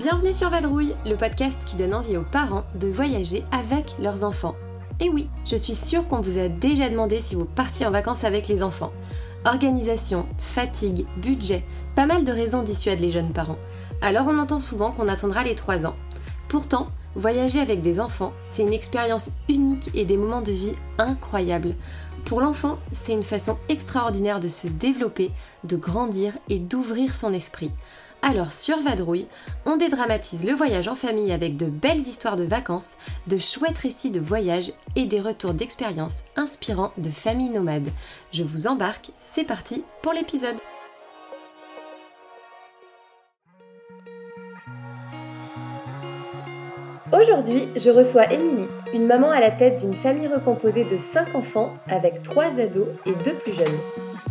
Bienvenue sur Vadrouille, le podcast qui donne envie aux parents de voyager avec leurs enfants. Et oui, je suis sûre qu'on vous a déjà demandé si vous partiez en vacances avec les enfants. Organisation, fatigue, budget, pas mal de raisons dissuadent les jeunes parents. Alors on entend souvent qu'on attendra les 3 ans. Pourtant, voyager avec des enfants, c'est une expérience unique et des moments de vie incroyables. Pour l'enfant, c'est une façon extraordinaire de se développer, de grandir et d'ouvrir son esprit. Alors sur Vadrouille, on dédramatise le voyage en famille avec de belles histoires de vacances, de chouettes récits de voyage et des retours d'expériences inspirants de familles nomades. Je vous embarque, c'est parti pour l'épisode. Aujourd'hui, je reçois Émilie, une maman à la tête d'une famille recomposée de 5 enfants avec 3 ados et 2 plus jeunes.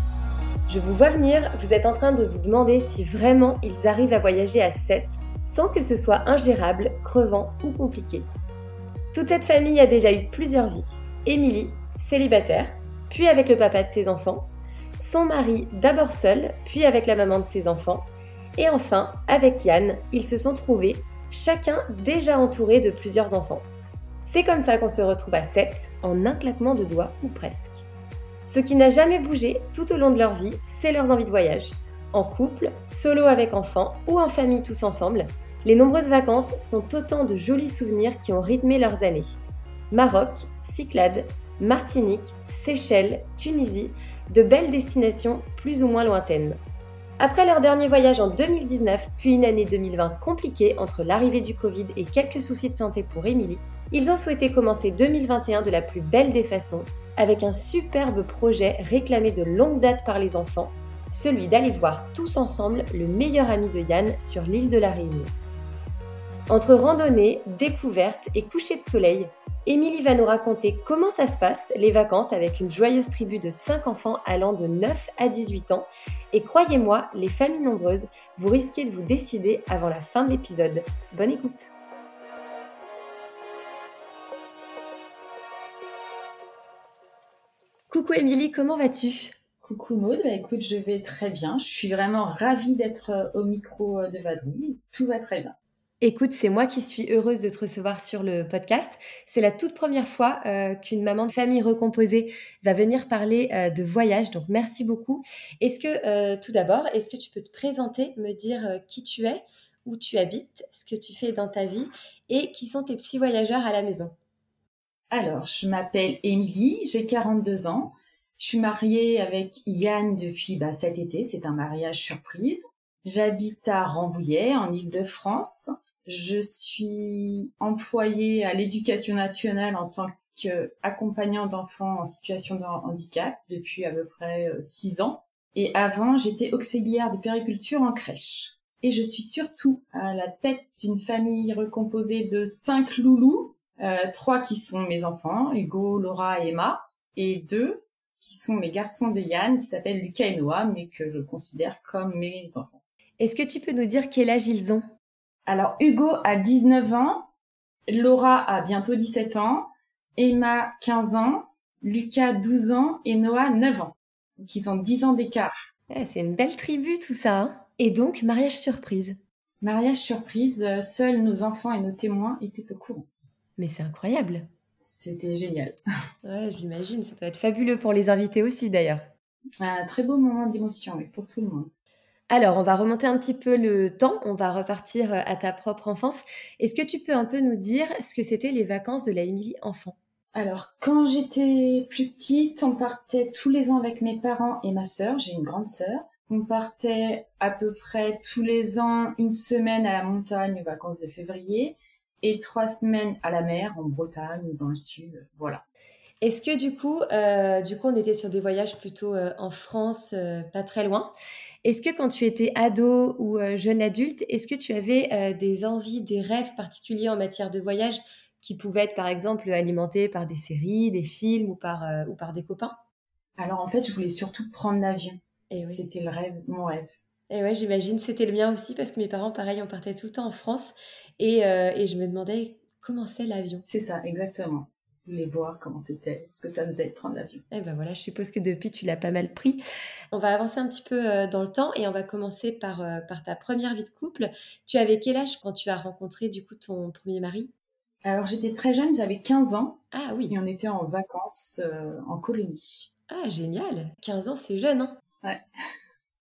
Je vous vois venir, vous êtes en train de vous demander si vraiment ils arrivent à voyager à 7 sans que ce soit ingérable, crevant ou compliqué. Toute cette famille a déjà eu plusieurs vies. Émilie, célibataire, puis avec le papa de ses enfants, son mari d'abord seul, puis avec la maman de ses enfants, et enfin, avec Yann, ils se sont trouvés chacun déjà entouré de plusieurs enfants. C'est comme ça qu'on se retrouve à 7 en un claquement de doigts ou presque. Ce qui n'a jamais bougé tout au long de leur vie, c'est leurs envies de voyage. En couple, solo avec enfants ou en famille tous ensemble, les nombreuses vacances sont autant de jolis souvenirs qui ont rythmé leurs années. Maroc, Cyclades, Martinique, Seychelles, Tunisie, de belles destinations plus ou moins lointaines. Après leur dernier voyage en 2019, puis une année 2020 compliquée entre l'arrivée du Covid et quelques soucis de santé pour Émilie, ils ont souhaité commencer 2021 de la plus belle des façons, avec un superbe projet réclamé de longue date par les enfants, celui d'aller voir tous ensemble le meilleur ami de Yann sur l'île de la Réunion. Entre randonnée, découverte et coucher de soleil, Émilie va nous raconter comment ça se passe, les vacances, avec une joyeuse tribu de 5 enfants allant de 9 à 18 ans. Et croyez-moi, les familles nombreuses, vous risquez de vous décider avant la fin de l'épisode. Bonne écoute Coucou Émilie, comment vas-tu? Coucou Maud, bah écoute, je vais très bien. Je suis vraiment ravie d'être au micro de Vadrouille. Tout va très bien. Écoute, c'est moi qui suis heureuse de te recevoir sur le podcast. C'est la toute première fois euh, qu'une maman de famille recomposée va venir parler euh, de voyage, donc merci beaucoup. Est-ce que, euh, tout d'abord, est-ce que tu peux te présenter, me dire qui tu es, où tu habites, ce que tu fais dans ta vie et qui sont tes petits voyageurs à la maison? Alors, je m'appelle Émilie, j'ai 42 ans. Je suis mariée avec Yann depuis bah, cet été, c'est un mariage surprise. J'habite à Rambouillet, en Ile-de-France. Je suis employée à l'éducation nationale en tant qu'accompagnant d'enfants en situation de handicap depuis à peu près euh, six ans. Et avant, j'étais auxiliaire de périculture en crèche. Et je suis surtout à la tête d'une famille recomposée de cinq loulous, euh, trois qui sont mes enfants, Hugo, Laura et Emma, et deux qui sont les garçons de Yann, qui s'appellent Lucas et Noah, mais que je considère comme mes enfants. Est-ce que tu peux nous dire quel âge ils ont? Alors Hugo a 19 ans, Laura a bientôt 17 ans, Emma 15 ans, Lucas 12 ans et Noah 9 ans. Donc ils ont 10 ans d'écart. Eh, c'est une belle tribu tout ça. Hein. et donc mariage surprise. Mariage surprise, euh, seuls nos enfants et nos témoins étaient au courant. Mais c'est incroyable. C'était génial. Ouais, j'imagine, ça doit être fabuleux pour les invités aussi d'ailleurs. Un très beau moment d'émotion pour tout le monde. Alors, on va remonter un petit peu le temps, on va repartir euh, à ta propre enfance. Est-ce que tu peux un peu nous dire ce que c'était les vacances de la Émilie enfant? Alors, quand j'étais plus petite, on partait tous les ans avec mes parents et ma sœur, j'ai une grande sœur. On partait à peu près tous les ans une semaine à la montagne aux vacances de février et trois semaines à la mer en Bretagne, dans le sud, voilà. Est-ce que du coup, euh, du coup, on était sur des voyages plutôt euh, en France, pas très loin. Est-ce que quand tu étais ado ou euh, jeune adulte, est-ce que tu avais euh, des envies, des rêves particuliers en matière de voyage qui pouvaient être par exemple alimentés par des séries, des films ou par, euh, ou par des copains? Alors en fait, je voulais surtout prendre l'avion. Et oui. C'était le rêve, mon rêve. Et ouais, j'imagine, c'était le mien aussi parce que mes parents, pareil, on partait tout le temps en France et, et je me demandais comment c'est l'avion. C'est ça, exactement. voulais voir comment c'était, ce que ça faisait de prendre l'avion. Et eh ben voilà, je suppose que depuis tu l'as pas mal pris. On va avancer un petit peu euh, dans le temps et on va commencer par, euh, par ta première vie de couple. Tu avais quel âge quand tu as rencontré du coup ton premier mari? Alors j'étais très jeune, j'avais 15 ans. Ah oui. Et on était en vacances en colonie. Ah génial, 15 ans c'est jeune hein? Ouais.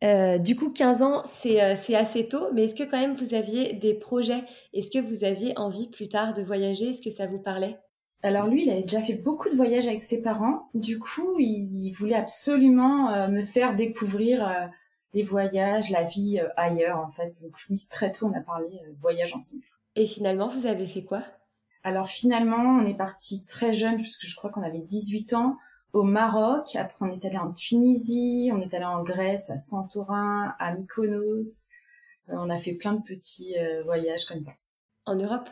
Euh, du coup, 15 ans, euh, c'est assez tôt, mais est-ce que quand même vous aviez des projets? Est-ce que vous aviez envie plus tard de voyager? Est-ce que ça vous parlait? Alors lui, il avait déjà fait beaucoup de voyages avec ses parents. Du coup, il voulait absolument euh, me faire découvrir les voyages, la vie ailleurs, en fait. Donc oui, très tôt, on a parlé voyage ensemble. Et finalement, vous avez fait quoi? Alors finalement, on est parti très jeune, puisque je crois qu'on avait 18 ans au Maroc. Après, on est allé en Tunisie, on est allé en Grèce, à Santorin, à Mykonos. Euh, on a fait plein de petits euh, voyages comme ça. En Europe?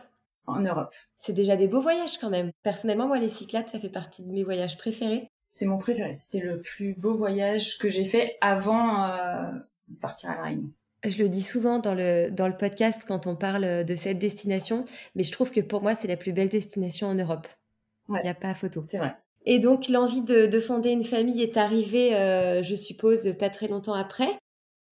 En Europe. C'est déjà des beaux voyages quand même. Personnellement, moi, les Cyclades, ça fait partie de mes voyages préférés. C'est mon préféré. C'était le plus beau voyage que j'ai fait avant euh, de partir à la Réunion. Je le dis souvent dans le, dans le podcast quand on parle de cette destination, mais je trouve que pour moi, c'est la plus belle destination en Europe. Il n'y a pas photo. C'est vrai. Et donc l'envie de, fonder une famille est arrivée, euh, je suppose, pas très longtemps après.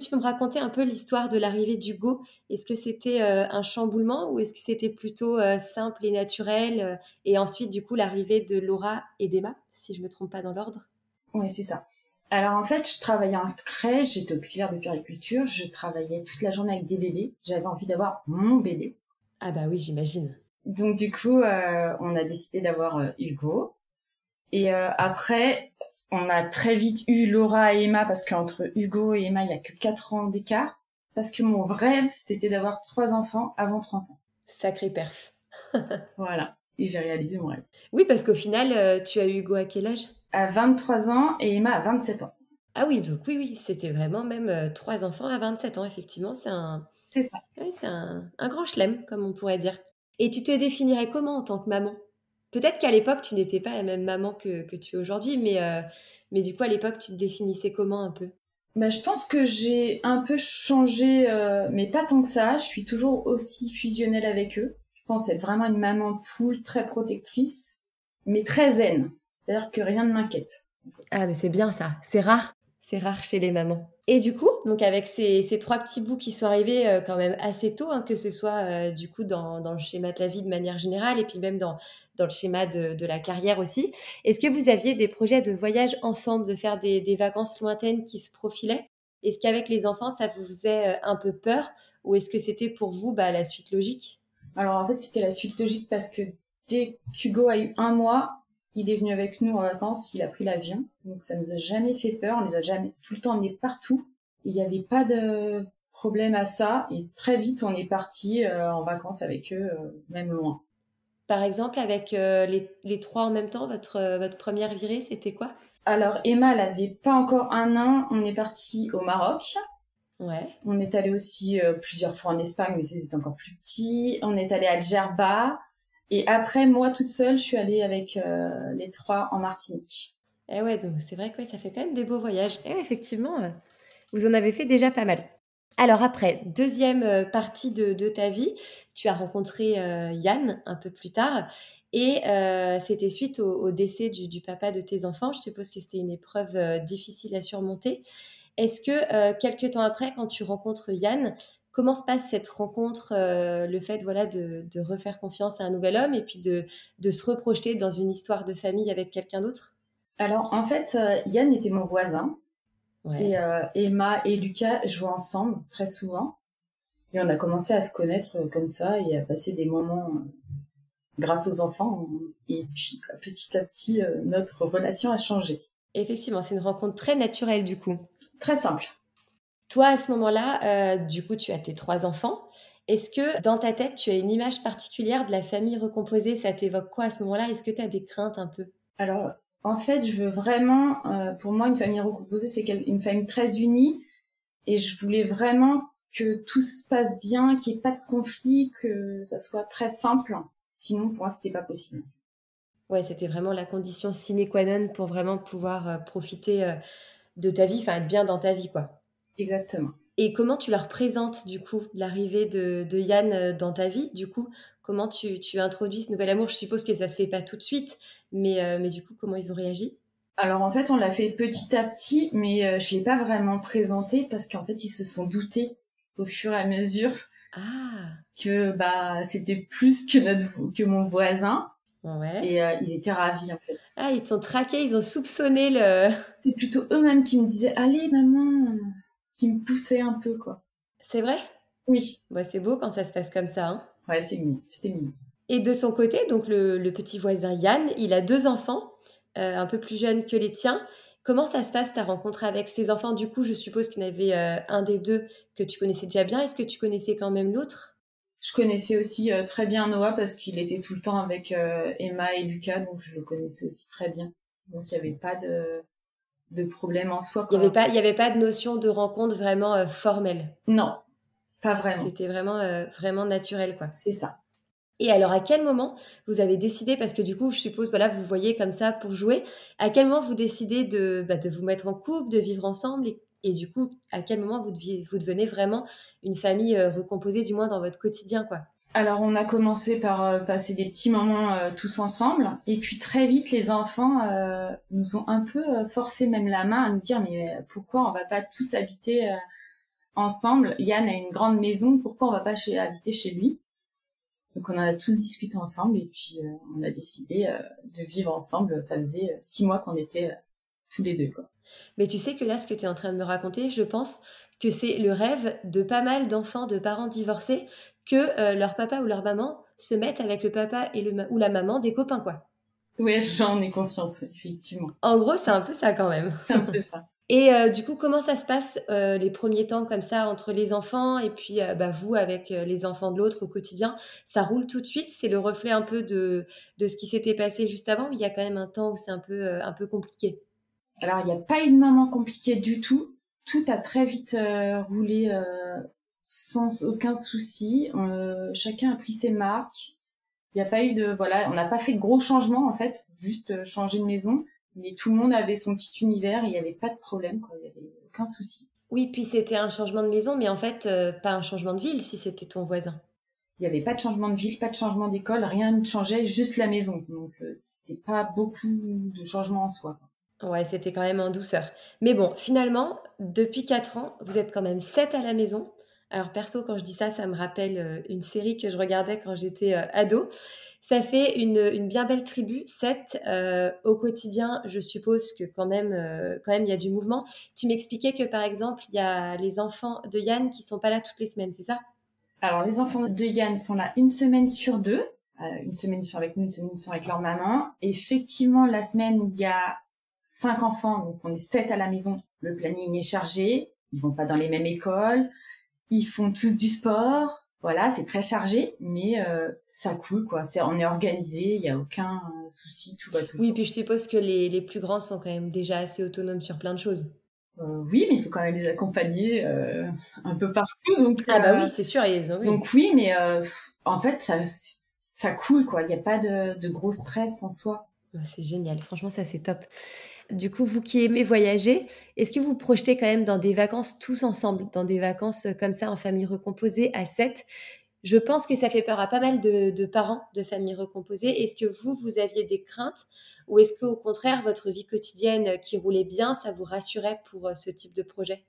Tu peux me raconter un peu l'histoire de l'arrivée d'Hugo? Est-ce que c'était euh, un chamboulement ou est-ce que c'était plutôt euh, simple et naturel Et ensuite, du coup, l'arrivée de Laura et d'Emma, si je me trompe pas dans l'ordre? Oui, c'est ça. Alors en fait, je travaillais en crèche, j'étais auxiliaire de périculture, je travaillais toute la journée avec des bébés. J'avais envie d'avoir mon bébé. Ah bah oui, j'imagine. Donc du coup, on a décidé d'avoir Hugo. Et euh, après, on a très vite eu Laura et Emma parce qu'entre Hugo et Emma, il y a que 4 ans d'écart. Parce que mon rêve, c'était d'avoir trois enfants avant 30 ans. Sacré perf. voilà. Et j'ai réalisé mon rêve. Oui, parce qu'au final, euh, tu as eu Hugo à quel âge? À 23 ans et Emma à 27 ans. Ah oui, donc oui, oui, c'était vraiment même euh, trois enfants à 27 ans, effectivement. C'est un. C'est ça. Oui, c'est un, un grand chelem, comme on pourrait dire. Et tu te définirais comment en tant que maman? Peut-être qu'à l'époque, tu n'étais pas la même maman que, tu es aujourd'hui, mais, euh, mais du coup, à l'époque, tu te définissais comment un peu? Bah, Je pense que j'ai un peu changé, euh, mais pas tant que ça. Je suis toujours aussi fusionnelle avec eux. Je pense être vraiment une maman poule, très protectrice, mais très zen. C'est-à-dire que rien ne m'inquiète. Ah, mais c'est bien ça. C'est rare. C'est rare chez les mamans. Et du coup, donc avec ces, trois petits bouts qui sont arrivés euh, quand même assez tôt, hein, que ce soit du coup dans, dans, le schéma de la vie de manière générale, et puis même dans, dans le schéma de, la carrière aussi. Est-ce que vous aviez des projets de voyage ensemble, de faire des, vacances lointaines qui se profilaient? Est-ce qu'avec les enfants, ça vous faisait euh, un peu peur? Ou est-ce que c'était pour vous bah, la suite logique? Alors en fait, c'était la suite logique parce que dès qu'Hugo a eu un mois, il est venu avec nous en vacances, il a pris l'avion. Donc ça nous a jamais fait peur, on les a jamais tout le temps emmenés partout. Il n'y avait pas de problème à ça et très vite on est parti euh, en vacances avec eux, euh, même loin. Par exemple, avec euh, les, trois en même temps, votre, euh, votre première virée, c'était quoi? Alors, Emma, elle n'avait pas encore un an. On est parti au Maroc. Ouais. On est allé aussi euh, plusieurs fois en Espagne, mais c'était encore plus petit. On est allé à Djerba. Et après, moi, toute seule, je suis allée avec les trois en Martinique. Eh ouais, donc c'est vrai que ça fait quand même des beaux voyages. Et effectivement, vous en avez fait déjà pas mal. Alors après, deuxième partie de, de ta vie, tu as rencontré euh, Yann un peu plus tard. Et euh, c'était suite au, décès du, papa de tes enfants. Je suppose que c'était une épreuve euh, difficile à surmonter. Est-ce que quelques temps après, quand tu rencontres Yann, comment se passe cette rencontre, le fait voilà de, refaire confiance à un nouvel homme et puis de, se reprojeter dans une histoire de famille avec quelqu'un d'autre? Alors en fait, Yann était mon voisin. Et Emma et Lucas jouaient ensemble très souvent. Et on a commencé à se connaître euh, comme ça et à passer des moments euh, grâce aux enfants. Et puis petit à petit, euh, notre relation a changé. Effectivement, c'est une rencontre très naturelle du coup. Très simple. Toi, à ce moment-là, du coup, tu as tes trois enfants. Est-ce que dans ta tête, tu as une image particulière de la famille recomposée? Ça t'évoque quoi à ce moment-là? Est-ce que tu as des craintes un peu? Alors, en fait, je veux vraiment, pour moi, une famille recomposée, c'est une famille très unie. Et je voulais vraiment que tout se passe bien, qu'il n'y ait pas de conflit, que ça soit très simple. Sinon, pour moi, c'était pas possible. Ouais, c'était vraiment la condition sine qua non pour vraiment pouvoir euh, profiter euh, de ta vie, enfin être bien dans ta vie, quoi. Exactement. Et comment tu leur présentes, du coup, l'arrivée de, Yann euh, dans ta vie? Du coup, Comment tu, tu introduis ce nouvel amour? Je suppose que ça se fait pas tout de suite, mais, euh, mais du coup, comment ils ont réagi? Alors en fait, on l'a fait petit à petit, mais euh, je l'ai pas vraiment présenté parce qu'en fait, ils se sont doutés au fur et à mesure Ah, que bah c'était plus que notre que mon voisin ouais. et euh, ils étaient ravis en fait. Ah, ils t'ont traqué, ils ont soupçonné le. C'est plutôt eux-mêmes qui me disaient allez maman, qui me poussaient un peu quoi. C'est vrai? Oui, Ouais, C'est beau quand ça se passe comme ça. hein. ouais, c'est mignon, c'était mignon. Et de son côté, donc le, le petit voisin Yann, il a deux enfants, euh, un peu plus jeunes que les tiens. Comment ça se passe ta rencontre avec ces enfants? Du coup, je suppose qu'il y en avait euh, un des deux que tu connaissais déjà bien. Est-ce que tu connaissais quand même l'autre? Je connaissais aussi euh, très bien Noah parce qu'il était tout le temps avec Emma et Lucas, donc je le connaissais aussi très bien. Donc il n'y avait pas de, de problème en soi. Il n'y avait, avait pas de notion de rencontre vraiment formelle? Non, pas vraiment. C'était vraiment, vraiment naturel, quoi. C'est ça. Et alors, à quel moment vous avez décidé, parce que du coup, je suppose, voilà, vous voyez comme ça pour jouer, à quel moment vous décidez de, bah, de vous mettre en couple, de vivre ensemble, et, du coup, à quel moment vous, deviez- devenez vraiment une famille euh, recomposée, du moins dans votre quotidien, quoi? Alors on a commencé par euh, passer des petits moments euh, tous ensemble et puis très vite les enfants nous ont un peu forcé même la main à nous dire mais pourquoi on va pas tous habiter ensemble? Yann a une grande maison, pourquoi on va pas chez, habiter chez lui? Donc on en a tous discuté ensemble et puis euh, on a décidé euh, de vivre ensemble. Ça faisait euh, six mois qu'on était euh, tous les deux quoi. Mais tu sais que là, ce que tu es en train de me raconter, je pense que c'est le rêve de pas mal d'enfants, de parents divorcés, que leur papa ou leur maman se mettent avec le papa et le ma- ou la maman des copains, quoi. Ouais, j'en ai conscience effectivement. En gros, c'est un peu ça quand même. C'est un peu ça. Et euh, du coup, comment ça se passe euh, les premiers temps comme ça entre les enfants et puis euh, bah, vous avec euh, les enfants de l'autre au quotidien Ça roule tout de suite? C'est le reflet un peu de, de ce qui s'était passé juste avant il y a quand même un temps où c'est un peu, euh, un peu compliqué? Alors, il n'y a pas eu de moment compliqué du tout. Tout a très vite roulé sans aucun souci. Chacun a pris ses marques. Il n'y a pas eu de voilà, on n'a pas fait de gros changements en fait, juste changer de maison. Mais tout le monde avait son petit univers il n'y avait pas de problème, quoi. Il n'y avait aucun souci. Oui, puis c'était un changement de maison, mais en fait, euh, pas un changement de ville si c'était ton voisin. Il n'y avait pas de changement de ville, pas de changement d'école, rien ne changeait, juste la maison. Donc euh, c'était pas beaucoup de changements en soi. Ouais, c'était quand même en douceur. Mais bon, finalement, depuis 4 ans, vous êtes quand même 7 à la maison. Alors perso, quand je dis ça, ça me rappelle euh, une série que je regardais quand j'étais euh, ado. Ça fait une, une bien belle tribu, 7. Euh, au quotidien, je suppose que quand même, euh, quand même, il y a du mouvement. Tu m'expliquais que par exemple, il y a les enfants de Yann qui sont pas là toutes les semaines, c'est ça? Alors, les enfants de Yann sont là une semaine sur deux. Euh, une semaine sont avec nous, une semaine sont avec leur maman. Effectivement, la semaine où il y a cinq enfants, donc on est sept à la maison, le planning est chargé. Ils vont pas dans les mêmes écoles. Ils font tous du sport. Voilà, c'est très chargé, mais euh, ça coule quoi. C'est, on est organisé, il y a aucun euh, souci, tout va tout. Oui, puis je suppose que les, les plus grands sont quand même déjà assez autonomes sur plein de choses. Euh, oui, mais il faut quand même les accompagner euh, un peu partout. Donc, Ah bah oui, c'est sûr. Ils ont, oui. Donc oui, mais en fait, ça, ça coule, quoi. Il n'y a pas de, de gros stress en soi. Ouais, C'est génial, franchement ça c'est top. Du coup, vous qui aimez voyager, est-ce que vous projetez quand même dans des vacances tous ensemble, dans des vacances euh, comme ça en famille recomposée à 7 Je pense que ça fait peur à pas mal de, parents de familles recomposées. Est-ce que vous, vous aviez des craintes? Ou est-ce qu'au contraire, votre vie quotidienne euh, qui roulait bien, ça vous rassurait pour euh, ce type de projet?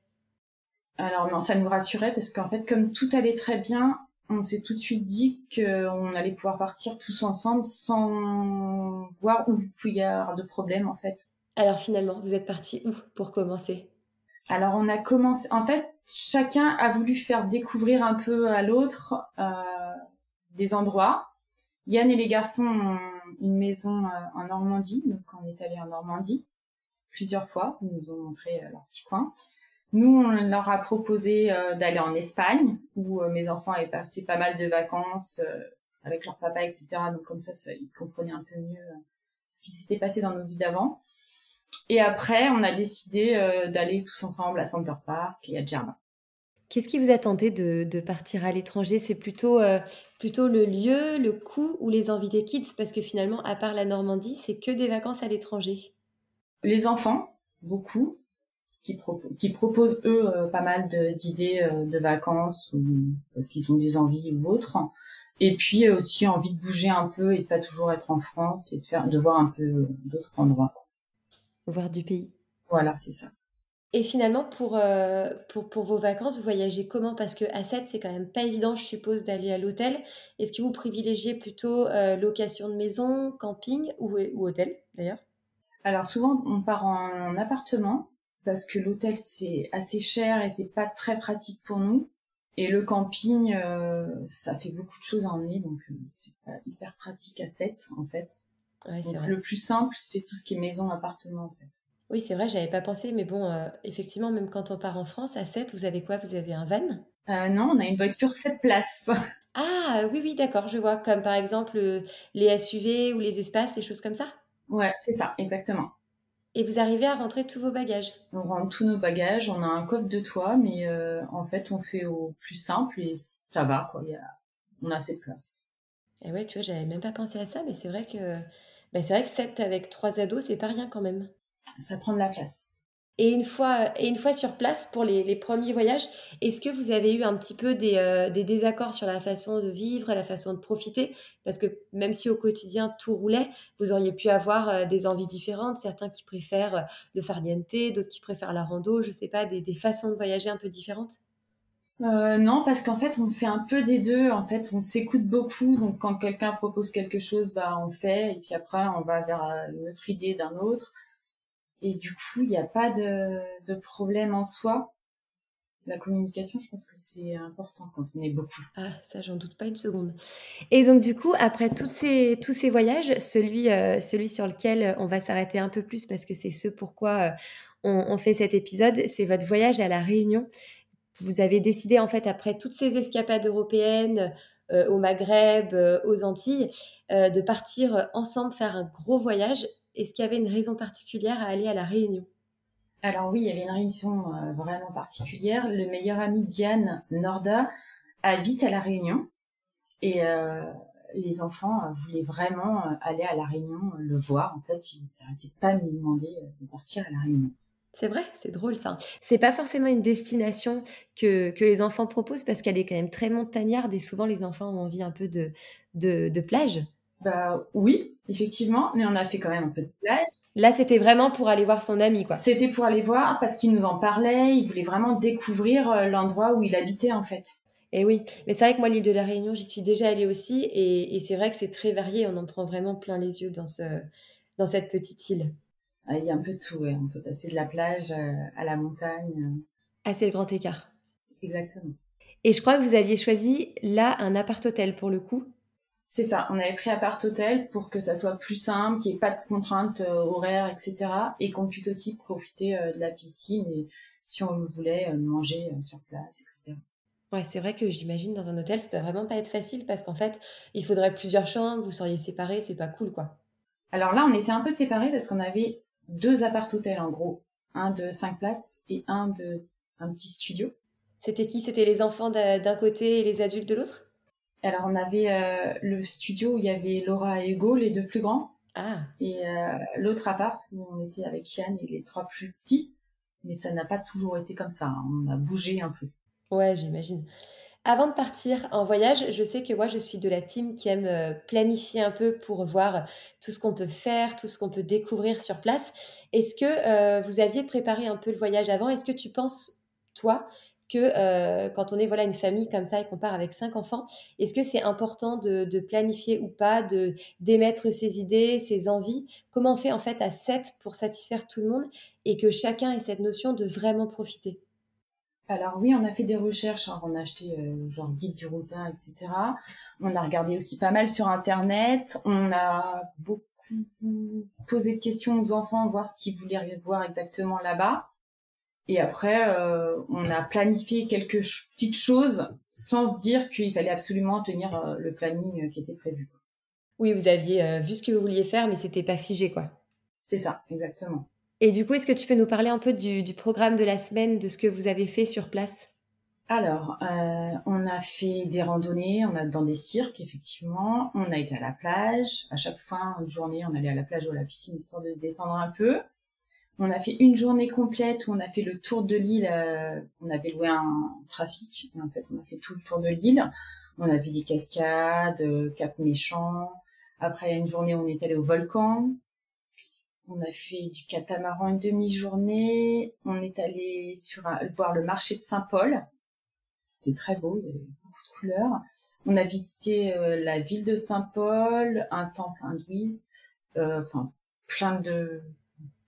Alors non, ça nous rassurait parce qu'en fait, comme tout allait très bien, on s'est tout de suite dit qu'on allait pouvoir partir tous ensemble sans voir où il y avoir de problème, en fait. Alors finalement, vous êtes partis où pour commencer? Alors on a commencé, en fait, chacun a voulu faire découvrir un peu à l'autre euh, des endroits. Yann et les garçons ont une maison euh, en Normandie, donc on est allé en Normandie plusieurs fois. Ils nous ont montré euh, leur petit coin. Nous, on leur a proposé euh, d'aller en Espagne, où mes enfants avaient passé pas mal de vacances avec leur papa, etc. Donc comme ça, ils comprenaient un peu mieux ce qui s'était passé dans nos vies d'avant. Et après, on a décidé euh, d'aller tous ensemble à Center Park et à Djerba. Qu'est-ce qui vous a tenté de, de partir à l'étranger? C'est plutôt, euh, plutôt le lieu, le coût ou les envies des kids? Parce que finalement, à part la Normandie, c'est que des vacances à l'étranger. Les enfants, beaucoup, qui, propo- qui proposent eux euh, pas mal d'idées de vacances ou parce qu'ils ont des envies ou autres. Et puis aussi envie de bouger un peu et de pas toujours être en France et de faire, de voir un peu d'autres endroits. Voir du pays. Voilà, c'est ça. Et finalement, pour, euh, pour, pour, vos vacances, vous voyagez comment? Parce que à 7, c'est quand même pas évident, je suppose, d'aller à l'hôtel. Est-ce que vous privilégiez plutôt euh, location de maison, camping ou, ou hôtel d'ailleurs? Alors souvent, on part en appartement parce que l'hôtel c'est assez cher et c'est pas très pratique pour nous. Et le camping, euh, ça fait beaucoup de choses à emmener, donc c'est pas hyper pratique à 7 en fait. Ouais, donc, vrai. le plus simple, c'est tout ce qui est maison, appartement en fait. Oui, c'est vrai, j'avais pas pensé, mais bon, euh, effectivement, même quand on part en France, à 7, vous avez quoi? Vous avez un van? Euh, Non, on a une voiture 7 places. Ah oui, oui, d'accord, je vois. Comme par exemple euh, les SUV ou les espaces, des choses comme ça? Ouais, c'est ça, exactement. Et vous arrivez à rentrer tous vos bagages? On rentre tous nos bagages, on a un coffre de toit, mais en fait, on fait au plus simple et ça va, quoi. Y a... On a assez de place. Et ouais, tu vois, j'avais même pas pensé à ça, mais c'est vrai que, bah, c'est vrai que 7 avec 3 ados, c'est pas rien quand même. Ça prend de la place. Et une fois, et une fois sur place pour les, les premiers voyages, est-ce que vous avez eu un petit peu des, euh, des, désaccords sur la façon de vivre, la façon de profiter? Parce que même si au quotidien tout roulait, vous auriez pu avoir euh, des envies différentes, certains qui préfèrent euh, le farniente, d'autres qui préfèrent la rando, je sais pas, des, des façons de voyager un peu différentes euh, non, parce qu'en fait, on fait un peu des deux. En fait, on s'écoute beaucoup. Donc, quand quelqu'un propose quelque chose, bah, on fait. Et puis après, on va vers une autre idée d'un autre. Et du coup, il n'y a pas de, problème en soi. La communication, je pense que c'est important quand on est beaucoup. Ah, ça, j'en doute pas une seconde. Et donc, du coup, après tous ces, voyages, celui, euh, celui sur lequel on va s'arrêter un peu plus parce que c'est ce pourquoi euh, on, fait cet épisode, c'est votre voyage à La Réunion. Vous avez décidé, en fait, après toutes ces escapades européennes, euh, au Maghreb, euh, aux Antilles, euh, de partir ensemble faire un gros voyage est-ce qu'il y avait une raison particulière à aller à la Réunion? Alors oui, il y avait une raison vraiment particulière. Le meilleur ami Diane Norda habite à la Réunion et les enfants voulaient vraiment aller à la Réunion le voir. En fait, ils n'arrêtaient pas de me demander de partir à la Réunion. C'est vrai, c'est drôle ça. C'est pas forcément une destination que, que les enfants proposent parce qu'elle est quand même très montagnarde et souvent les enfants ont envie un peu de, de, de plage. Bah oui, effectivement, mais on a fait quand même un peu de plage. Là, c'était vraiment pour aller voir son ami, quoi. C'était pour aller voir parce qu'il nous en parlait, il voulait vraiment découvrir euh, l'endroit où il habitait en fait. Et oui, mais c'est vrai que moi, l'île de la Réunion, j'y suis déjà allée aussi, et, et c'est vrai que c'est très varié, on en prend vraiment plein les yeux dans, ce, dans cette petite île. Ah, il y a un peu de tout, ouais. on peut passer de la plage euh, à la montagne. Ah, c'est le grand écart. Exactement. Et je crois que vous aviez choisi là un appart-hôtel pour le coup. C'est ça, on avait pris appart hôtel pour que ça soit plus simple, qu'il n'y ait pas de contraintes euh, horaires, etc. Et qu'on puisse aussi profiter euh, de la piscine et si on voulait euh, manger sur place, etc. Ouais, c'est vrai que j'imagine dans un hôtel, ça doit vraiment pas être facile parce qu'en fait, il faudrait plusieurs chambres, vous seriez séparés, c'est pas cool quoi. Alors là, on était un peu séparés parce qu'on avait deux appart hôtels en gros, un de cinq places et un de un petit studio. C'était qui? C'était les enfants d'un côté et les adultes de l'autre? Alors, on avait euh, le studio où il y avait Laura et Hugo, les deux plus grands. Ah. Et euh, l'autre appart où on était avec Yann et les trois plus petits. Mais ça n'a pas toujours été comme ça. Hein. On a bougé un peu. Ouais, j'imagine. Avant de partir en voyage, je sais que moi, je suis de la team qui aime euh, planifier un peu pour voir tout ce qu'on peut faire, tout ce qu'on peut découvrir sur place. Est-ce que vous aviez préparé un peu le voyage avant? Est-ce que tu penses, toi, que euh, quand on est voilà une famille comme ça et qu'on part avec cinq enfants, est-ce que c'est important de, de, planifier ou pas, de d'émettre ses idées, ses envies? Comment on fait en fait à sept pour satisfaire tout le monde et que chacun ait cette notion de vraiment profiter? Alors oui, on a fait des recherches, hein. on a acheté euh, genre guide du routard, etc. On a regardé aussi pas mal sur internet, on a beaucoup posé de questions aux enfants, voir ce qu'ils voulaient voir exactement là-bas. Et après, euh, on a planifié quelques petites choses sans se dire qu'il fallait absolument tenir euh, le planning euh, qui était prévu. Oui, vous aviez vu ce que vous vouliez faire, mais c'était pas figé, quoi. C'est ça, exactement. Et du coup, est-ce que tu peux nous parler un peu du, du, programme de la semaine, de ce que vous avez fait sur place? Alors, euh, on a fait des randonnées, on a dans des cirques, effectivement. On a été à la plage. À chaque fin de journée, on allait à la plage ou à la piscine, histoire de se détendre un peu. On a fait une journée complète où on a fait le tour de l'île. Euh, on avait loué un trafic. En fait, on a fait tout le tour de l'île. On a vu des cascades, euh, Cap Méchant. Après, une journée, on est allé au volcan. On a fait du catamaran une demi-journée. On est allé voir le marché de Saint-Paul. C'était très beau, il y avait beaucoup de couleurs. On a visité euh, la ville de Saint-Paul, un temple hindouiste, euh, plein de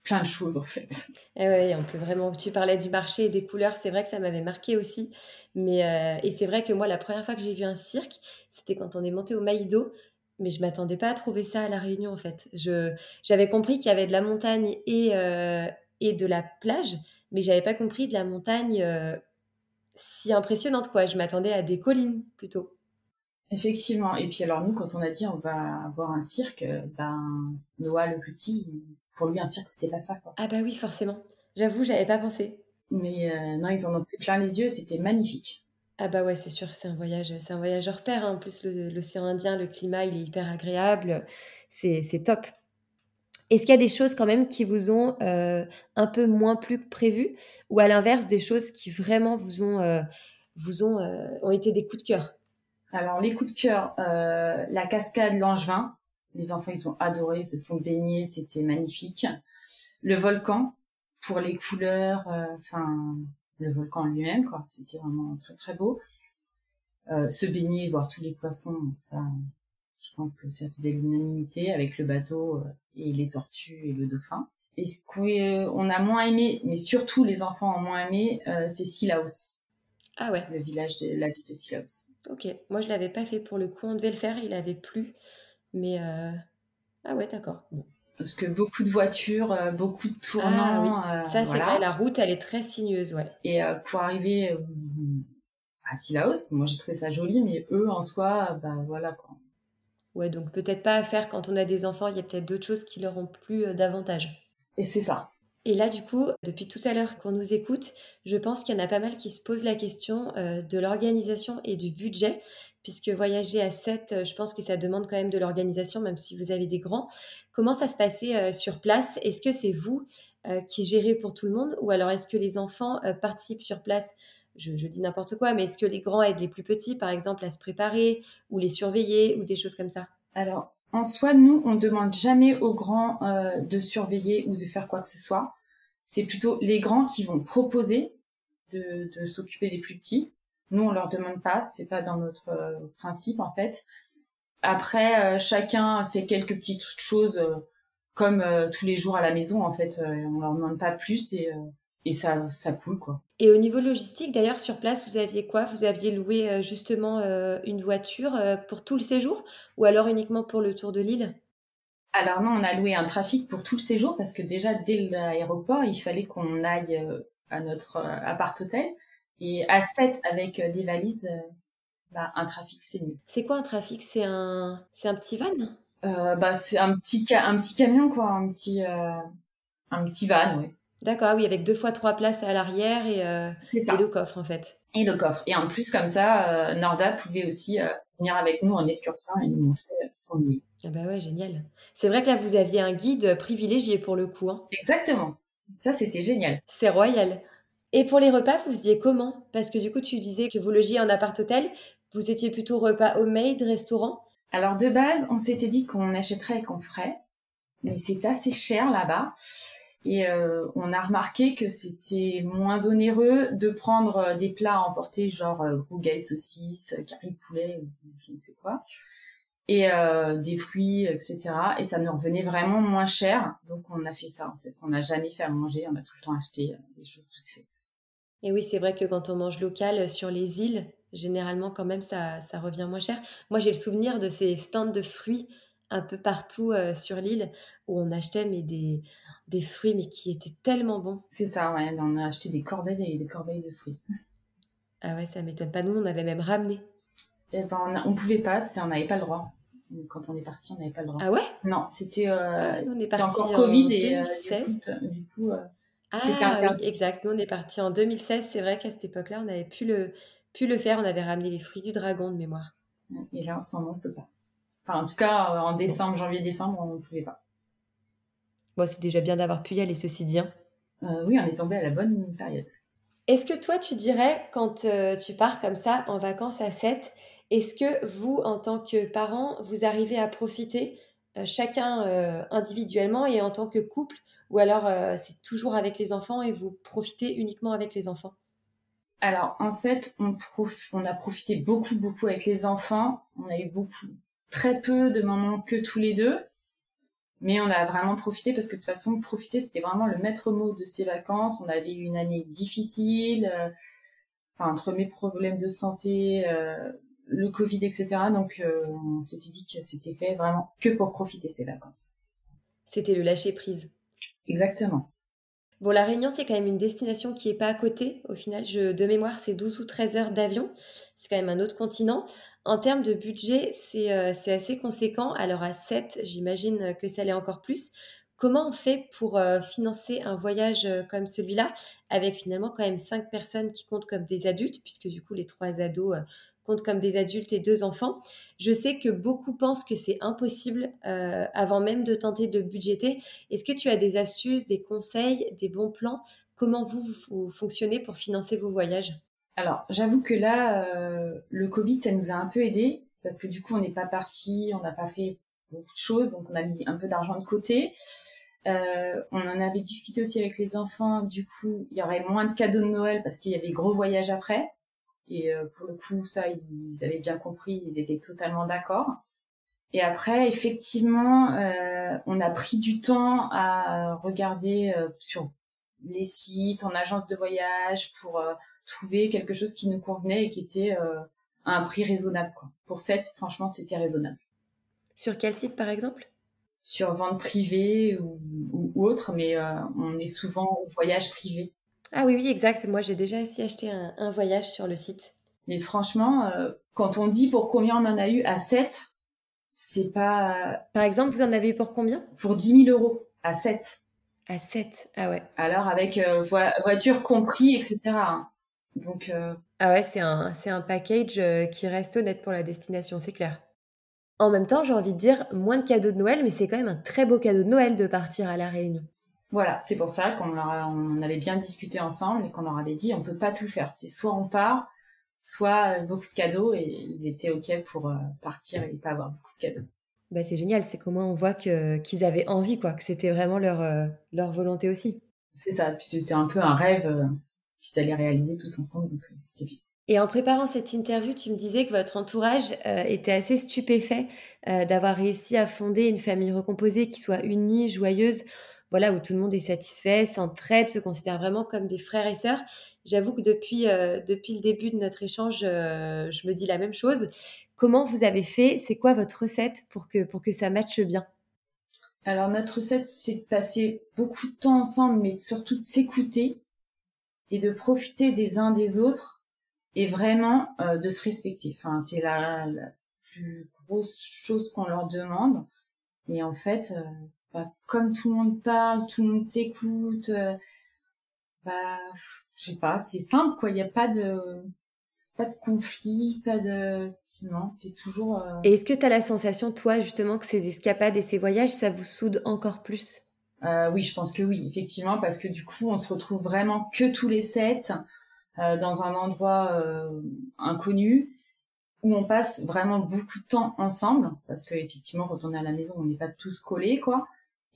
plein de choses en fait. Eh ouais, on peut vraiment. Tu parlais du marché et des couleurs, c'est vrai que ça m'avait marqué aussi. Mais euh, et c'est vrai que moi, la première fois que j'ai vu un cirque, c'était quand on est monté au Maïdo mais je m'attendais pas à trouver ça à La Réunion en fait. Je, j'avais compris qu'il y avait de la montagne et, euh, et de la plage, mais j'avais pas compris de la montagne euh, si impressionnante quoi. Je m'attendais à des collines plutôt. Effectivement. Et puis alors nous, quand on a dit on va avoir un cirque, ben Noah le petit, pour lui un cirque c'était pas ça quoi. Ah bah oui forcément. J'avoue, j'avais pas pensé. Mais euh, non, ils en ont pris plein les yeux, c'était magnifique. Ah bah ouais, c'est sûr, c'est un voyage, c'est un voyage hors. Hein. En plus, l'océan Indien, le climat, il est hyper agréable. C'est, top. Est-ce qu'il y a des choses quand même qui vous ont euh, un peu moins plu que prévu? Ou à l'inverse des choses qui vraiment vous ont, euh, vous ont, euh, ont été des coups de cœur? Alors les coups de cœur, la cascade Langevin, les enfants ils ont adoré, se sont baignés, c'était magnifique. Le volcan pour les couleurs, enfin le volcan lui-même, quoi. C'était vraiment très très beau. Euh, se baigner, voir tous les poissons, ça, je pense que ça faisait l'unanimité avec le bateau euh, et les tortues et le dauphin. Et ce qu'on a moins aimé, mais surtout les enfants ont moins aimé, euh, c'est Silaos. Ah ouais. Le village de la ville de Silaos. Ok, moi je l'avais pas fait pour le coup, on devait le faire, il avait plu, mais ah ouais, d'accord. Bon parce que beaucoup de voitures, euh, beaucoup de tournants. Ah, oui. Ça, c'est vrai, la route, elle est très sinueuse, ouais. Et euh, pour arriver euh, à Silaos, moi j'ai trouvé ça joli, mais eux en soi, ben voilà quoi. Ouais, donc peut-être pas à faire quand on a des enfants, il y a peut-être d'autres choses qui leur ont plu davantage. Et c'est ça. Et là, du coup, depuis tout à l'heure qu'on nous écoute, je pense qu'il y en a pas mal qui se posent la question de l'organisation et du budget puisque voyager à 7, je pense que ça demande quand même de l'organisation, même si vous avez des grands. Comment ça se passait euh, sur place? Est-ce que c'est vous euh, qui gérez pour tout le monde? Ou alors est-ce que les enfants euh, participent sur place? Je, dis n'importe quoi, mais est-ce que les grands aident les plus petits, par exemple, à se préparer ou les surveiller ou des choses comme ça? Alors, en soi, nous, on ne demande jamais aux grands de surveiller ou de faire quoi que ce soit. C'est plutôt les grands qui vont proposer de s'occuper des plus petits. Nous, on leur demande pas, c'est pas dans notre principe en fait. Après, euh, chacun fait quelques petites choses euh, comme euh, tous les jours à la maison. En fait, on leur demande pas plus et, et ça, ça coule quoi. Et au niveau logistique, d'ailleurs, sur place, vous aviez quoi? Vous aviez loué justement une voiture pour tout le séjour? Ou alors uniquement pour le tour de l'île Alors non, on a loué un trafic pour tout le séjour parce que déjà dès l'aéroport, il fallait qu'on aille à notre appart-hôtel. Et à 7 avec des valises, bah, un trafic, c'est mieux. C'est quoi un trafic? C'est un, c'est un petit van? Euh, bah, c'est un petit, un petit camion, quoi, un petit, euh, un petit van, oui. D'accord, oui, avec deux fois trois places à l'arrière et, euh, et, le coffre, en fait. Et le coffre. Et en plus, comme ça, Norda pouvait aussi venir avec nous en excursion et nous montrer son île. Ah bah ouais, génial. C'est vrai que là, vous aviez un guide privilégié pour le coup. Hein. Exactement. Ça, c'était génial. C'est royal. Et pour les repas, vous faisiez comment? Parce que du coup, tu disais que vous logiez en appart-hôtel. Vous étiez plutôt repas homemade, restaurant? Alors de base, on s'était dit qu'on achèterait et qu'on ferait, mais c'est assez cher là-bas. Et euh, on a remarqué que c'était moins onéreux de prendre euh, des plats à emporter, genre euh, rougail saucisse, curry poulet, je ne sais quoi, et euh, des fruits, etc. Et ça nous revenait vraiment moins cher. Donc on a fait ça en fait. On n'a jamais fait à manger, on a tout le temps acheté des choses toutes faites. Et oui, c'est vrai que quand on mange local sur les îles, généralement quand même ça, ça revient moins cher. Moi j'ai le souvenir de ces stands de fruits un peu partout euh, sur l'île où on achetait mais des, des fruits mais qui étaient tellement bons. C'est ça, ouais, on a acheté des corbeilles et des corbeilles de fruits. Ah ouais, ça m'étonne pas. Nous, on avait même ramené. Eh ben, on, on pouvait pas, on n'avait pas le droit. Quand on est parti, on n'avait pas le droit. Ah ouais? Non, c'était euh, ah, encore Covid et euh, du coup, ah, oui, exact. Nous, on est parti en 2016. C'est vrai qu'à cette époque-là, on avait pu le, pu le faire. On avait ramené les fruits du dragon de mémoire. Et là, en ce moment, on ne peut pas. Enfin, en tout cas, euh, en décembre, janvier-décembre, on ne pouvait pas. Bon, c'est déjà bien d'avoir pu y aller, ceci dit. Hein. Euh, oui, on est tombé à la bonne période. Est-ce que toi, tu dirais, quand euh, tu pars comme ça en vacances à 7, Est-ce que vous, en tant que parents, vous arrivez à profiter chacun individuellement et en tant que couple? Ou alors c'est toujours avec les enfants et vous profitez uniquement avec les enfants? Alors, en fait, on, a profité beaucoup, beaucoup avec les enfants. On a eu beaucoup, très peu de moments que tous les deux. Mais on a vraiment profité parce que de toute façon, profiter, c'était vraiment le maître mot de ces vacances. On avait eu une année difficile, euh, entre mes problèmes de santé, euh, le Covid, etc. Donc, euh, on s'était dit que c'était fait vraiment que pour profiter ces vacances. C'était le lâcher prise. Exactement. Bon, La Réunion, c'est quand même une destination qui n'est pas à côté. Au final, je, de mémoire, c'est 12 ou 13 heures d'avion. C'est quand même un autre continent. En termes de budget, c'est euh, assez conséquent. Alors à 7, j'imagine que ça l'est encore plus. Comment on fait pour euh, financer un voyage euh, comme celui-là, avec finalement quand même 5 personnes qui comptent comme des adultes, puisque du coup les trois ados comme des adultes et deux enfants. Je sais que beaucoup pensent que c'est impossible avant même de tenter de budgéter. Est-ce que tu as des astuces, des conseils, des bons plans? Comment vous, vous fonctionnez pour financer vos voyages? Alors, j'avoue que là, euh, le Covid, ça nous a un peu aidé parce que du coup, on n'est pas parti, on n'a pas fait beaucoup de choses, donc on a mis un peu d'argent de côté. Euh, on en avait discuté aussi avec les enfants. Du coup, il y aurait moins de cadeaux de Noël parce qu'il y avait gros voyages après. Et euh, pour le coup, ça, ils avaient bien compris, ils étaient totalement d'accord. Et après, effectivement, on a pris du temps à regarder sur les sites, en agence de voyage, pour trouver quelque chose qui nous convenait et qui était euh, à un prix raisonnable. Quoi. Pour 7, franchement, c'était raisonnable. Sur quel site, par exemple? Sur vente privée ou, ou autre, mais euh, on est souvent au voyage privé. Ah oui, oui, exact. Moi, j'ai déjà aussi acheté un, voyage sur le site. Mais franchement, euh, quand on dit pour combien on en a eu à 7, c'est pas... Par exemple, vous en avez eu pour combien? Pour 10 000 euros à 7. À 7, ah ouais. Alors avec voiture compris, etc. Donc, euh, Ah ouais, c'est un, un package euh, qui reste honnête pour la destination, c'est clair. En même temps, j'ai envie de dire moins de cadeaux de Noël, mais c'est quand même un très beau cadeau de Noël de partir à La Réunion. Voilà, c'est pour ça qu'on on avait bien discuté ensemble et qu'on leur avait dit on peut pas tout faire. C'est soit on part, soit beaucoup de cadeaux et ils étaient ok pour euh, partir et pas avoir beaucoup de cadeaux. Bah c'est génial, c'est qu'au moins on voit que qu'ils avaient envie quoi, que c'était vraiment leur leur volonté aussi. C'est ça, puis c'était un peu un rêve qu'ils allaient réaliser tous ensemble. Donc, euh, c'était bien. Et en préparant cette interview, tu me disais que votre entourage euh, était assez stupéfait euh, d'avoir réussi à fonder une famille recomposée qui soit unie, joyeuse, voilà, où tout le monde est satisfait, s'entraide, se considère vraiment comme des frères et sœurs. J'avoue que depuis, depuis le début de notre échange, je me dis la même chose. Comment vous avez fait? C'est quoi votre recette pour que, pour que ça matche bien? Alors, notre recette, c'est de passer beaucoup de temps ensemble, mais surtout de s'écouter et de profiter des uns des autres et vraiment euh, de se respecter. Enfin, c'est la, plus grosse chose qu'on leur demande. Et en fait, euh, bah, comme tout le monde parle, tout le monde s'écoute, euh, bah, je sais pas, c'est simple quoi. Il n'y a pas de pas de conflit, pas de non, c'est toujours. Et est-ce que tu as la sensation, toi, justement, que ces escapades et ces voyages, ça vous soude encore plus? Euh, oui, je pense que oui, effectivement, parce que du coup, on se retrouve vraiment que tous les sept euh, dans un endroit euh, inconnu où on passe vraiment beaucoup de temps ensemble, parce que effectivement, quand on est à la maison, on n'est pas tous collés, quoi.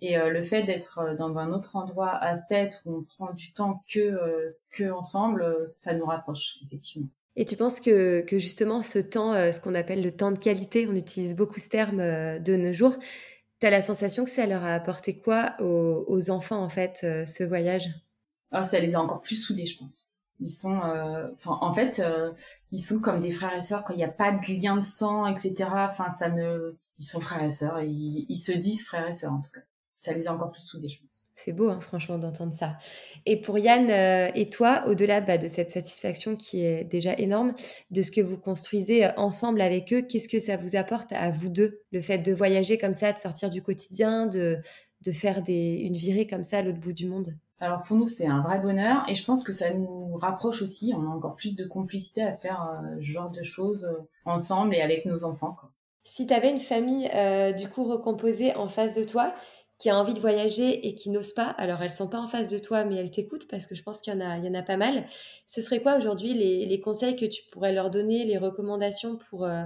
Et le fait d'être dans un autre endroit à sept où on prend du temps que que ensemble, ça nous rapproche, effectivement. Et tu penses que, que justement ce temps, ce qu'on appelle le temps de qualité, on utilise beaucoup ce terme de nos jours, tu as la sensation que ça leur a apporté quoi aux, enfants, en fait, euh, ce voyage? Ah, Ça les a encore plus soudés, je pense. Ils sont, euh, en fait, euh, ils sont comme des frères et sœurs quand il n'y a pas de lien de sang, etc. Enfin, ça ne, ils sont frères et sœurs ils se disent frères et sœurs en tout cas ça les a encore plus soudés, je pense. C'est beau, hein, franchement, d'entendre ça. Et pour Yann euh, et toi, au-delà bah, de cette satisfaction qui est déjà énorme, de ce que vous construisez euh, ensemble avec eux, qu'est-ce que ça vous apporte à vous deux Le fait de voyager comme ça, de sortir du quotidien, de, de faire des, une virée comme ça à l'autre bout du monde? Alors pour nous, c'est un vrai bonheur et je pense que ça nous rapproche aussi. On a encore plus de complicité à faire euh, ce genre de choses ensemble et avec nos enfants. Si tu avais une famille du coup recomposée en face de toi, qui a envie de voyager et qui n'ose pas, alors elles sont pas en face de toi, mais elles t'écoutent parce que je pense qu'il y en a, y en a pas mal. Ce serait quoi aujourd'hui les, conseils que tu pourrais leur donner, les recommandations pour, euh,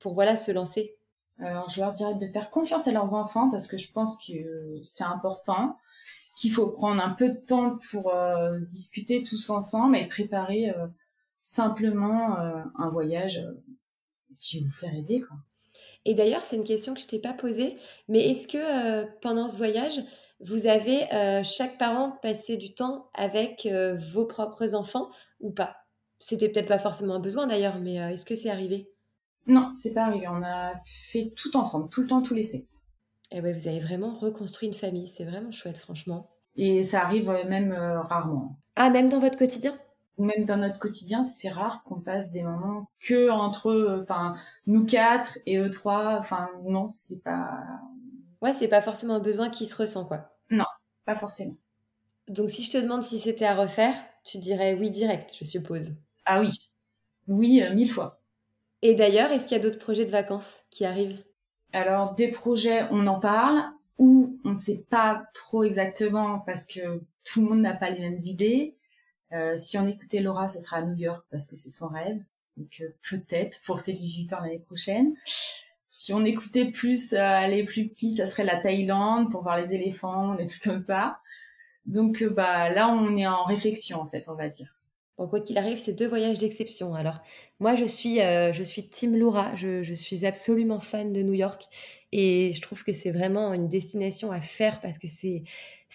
pour voilà, se lancer? Alors, je leur dirais de faire confiance à leurs enfants parce que je pense que c'est important, qu'il faut prendre un peu de temps pour euh, discuter tous ensemble et préparer euh, simplement un voyage qui vous fait rêver, quoi. Et d'ailleurs, c'est une question que je t'ai pas posée, mais est-ce que euh, pendant ce voyage, vous avez euh, chaque parent passé du temps avec euh, vos propres enfants ou pas? C'était peut-être pas forcément un besoin d'ailleurs, mais est-ce que c'est arrivé? Non, c'est pas arrivé. On a fait tout ensemble, tout le temps, tous les sept. Et eh ouais, vous avez vraiment reconstruit une famille. C'est vraiment chouette, franchement. Et ça arrive même rarement. Ah, même dans votre quotidien? Même dans notre quotidien, c'est rare qu'on passe des moments que entre, enfin, nous quatre et eux trois. Enfin, non, c'est pas. Ouais, c'est pas forcément un besoin qui se ressent, quoi. Non, pas forcément. Donc, si je te demande si c'était à refaire, tu dirais oui direct, je suppose. Ah oui, oui, euh, mille fois. Et d'ailleurs, est-ce qu'il y a d'autres projets de vacances qui arrivent? Alors, des projets, on en parle, ou on ne sait pas trop exactement parce que tout le monde n'a pas les mêmes idées. Euh, si on écoutait Laura, ce sera à New York parce que c'est son rêve. Donc euh, peut-être pour ses 18 ans l'année prochaine. Si on écoutait plus euh, les plus petits, ça serait la Thaïlande pour voir les éléphants, des trucs comme ça. Donc bah là, on est en réflexion en fait, on va dire. Bon, quoi qu'il arrive, c'est deux voyages d'exception. Alors, moi, je suis, je suis Team Laura. Je, suis absolument fan de New York. Et je trouve que c'est vraiment une destination à faire parce que c'est,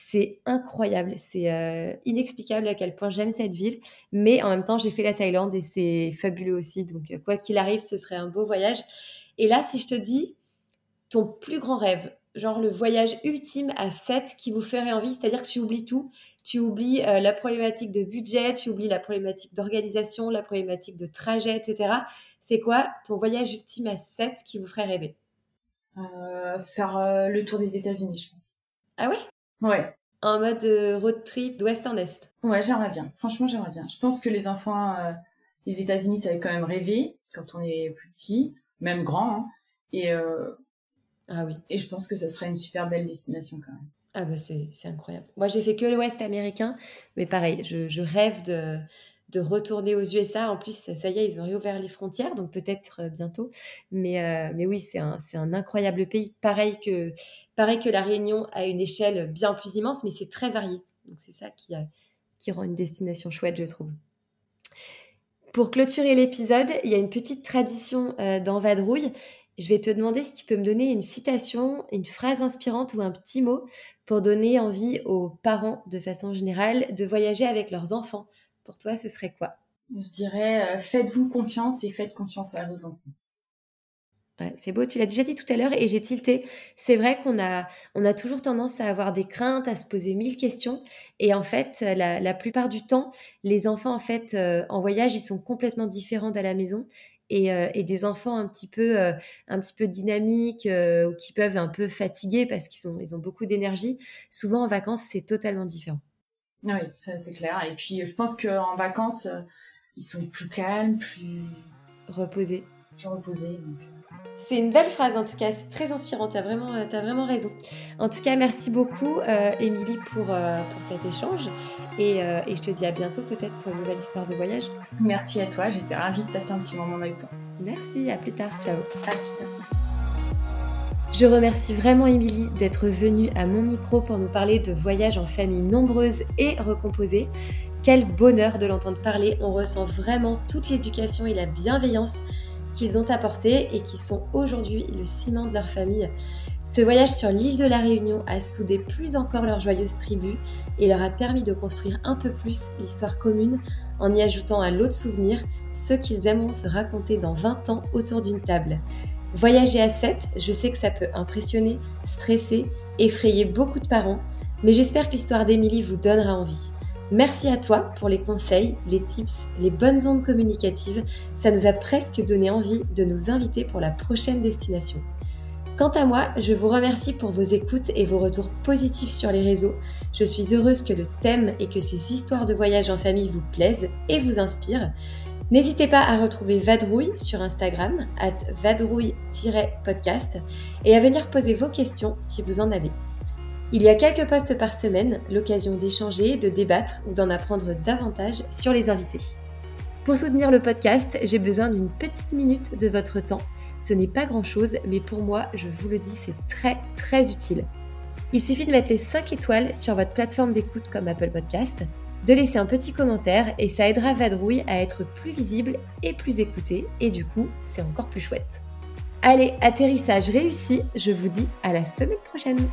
c'est incroyable, c'est euh, inexplicable à quel point j'aime cette ville, mais en même temps j'ai fait la Thaïlande et c'est fabuleux aussi, donc euh, quoi qu'il arrive, ce serait un beau voyage. Et là, si je te dis ton plus grand rêve, genre le voyage ultime à 7 qui vous ferait envie, c'est-à-dire que tu oublies tout, tu oublies euh, la problématique de budget, tu oublies la problématique d'organisation, la problématique de trajet, etc. C'est quoi ton voyage ultime à 7 qui vous ferait rêver? Faire le tour des États-Unis, je pense. Ah ouais? Ouais. En mode euh, road trip d'ouest en est. Ouais, j'aimerais bien. Franchement, j'aimerais bien. Je pense que les enfants, euh, les États-Unis, ça va quand même rêver quand on est plus petit, même grand. Hein. Et euh, ah oui. Et je pense que ça serait une super belle destination quand même. Ah bah c'est incroyable. Moi j'ai fait que l'Ouest américain, mais pareil, je, je rêve de, de retourner aux USA. En plus, ça, y est, ils ont réouvert les frontières, donc peut-être bientôt. Mais, mais oui, c'est un, un, incroyable pays. Pareil que Pareil que la Réunion à une échelle bien plus immense, mais c'est très varié. Donc c'est ça qui, euh, qui rend une destination chouette, je trouve. Pour clôturer l'épisode, il y a une petite tradition euh, dans Vadrouille. Je vais te demander si tu peux me donner une citation, une phrase inspirante ou un petit mot pour donner envie aux parents, de façon générale, de voyager avec leurs enfants. Pour toi, ce serait quoi? Je dirais euh, faites-vous confiance et faites confiance à vos enfants c'est beau, tu l'as déjà dit tout à l'heure et j'ai tilté. C'est vrai qu'on a, on a toujours tendance à avoir des craintes, à se poser mille questions. Et en fait, la, plupart du temps, les enfants en fait euh, en voyage, ils sont complètement différents de la maison. Et, euh, et, des enfants un petit peu, euh, un petit peu dynamiques ou qui peuvent un peu fatiguer parce qu'ils ils ont beaucoup d'énergie. Souvent en vacances, c'est totalement différent. Oui, ça c'est clair. Et puis je pense qu'en vacances, ils sont plus calmes, plus reposés. Plus reposés. Donc... C'est une belle phrase en tout cas, c'est très inspirant, tu as vraiment, euh, as vraiment raison. En tout cas, merci beaucoup euh, Émilie pour, euh, pour cet échange et, et, je te dis à bientôt peut-être pour une nouvelle histoire de voyage. Merci à toi, j'étais ravie de passer un petit moment avec toi. Merci, à plus tard, ciao. À plus tard. Je remercie vraiment Émilie d'être venue à mon micro pour nous parler de voyages en famille nombreuse et recomposée. Quel bonheur de l'entendre parler, on ressent vraiment toute l'éducation et la bienveillance qu'ils ont apporté et qui sont aujourd'hui le ciment de leur famille. Ce voyage sur l'île de la Réunion a soudé plus encore leur joyeuse tribu et leur a permis de construire un peu plus l'histoire commune en y ajoutant un lot de souvenirs, ceux qu'ils aimeront se raconter dans 20 ans autour d'une table. Voyager à 7, je sais que ça peut impressionner, stresser, effrayer beaucoup de parents, mais j'espère que l'histoire d'Émilie vous donnera envie. Merci à toi pour les conseils, les tips, les bonnes ondes communicatives. Ça nous a presque donné envie de nous inviter pour la prochaine destination. Quant à moi, je vous remercie pour vos écoutes et vos retours positifs sur les réseaux. Je suis heureuse que le thème et que ces histoires de voyage en famille vous plaisent et vous inspirent. N'hésitez pas à retrouver Vadrouille sur Instagram, at vadrouille-podcast, et à venir poser vos questions si vous en avez. Il y a quelques posts par semaine, l'occasion d'échanger, de débattre ou d'en apprendre davantage sur les invités. Pour soutenir le podcast, j'ai besoin d'une petite minute de votre temps. Ce n'est pas grand-chose, mais pour moi, je vous le dis, c'est très très utile. Il suffit de mettre les 5 étoiles sur votre plateforme d'écoute comme Apple Podcast, de laisser un petit commentaire et ça aidera Vadrouille à être plus visible et plus écouté et du coup, c'est encore plus chouette. Allez, atterrissage réussi, je vous dis à la semaine prochaine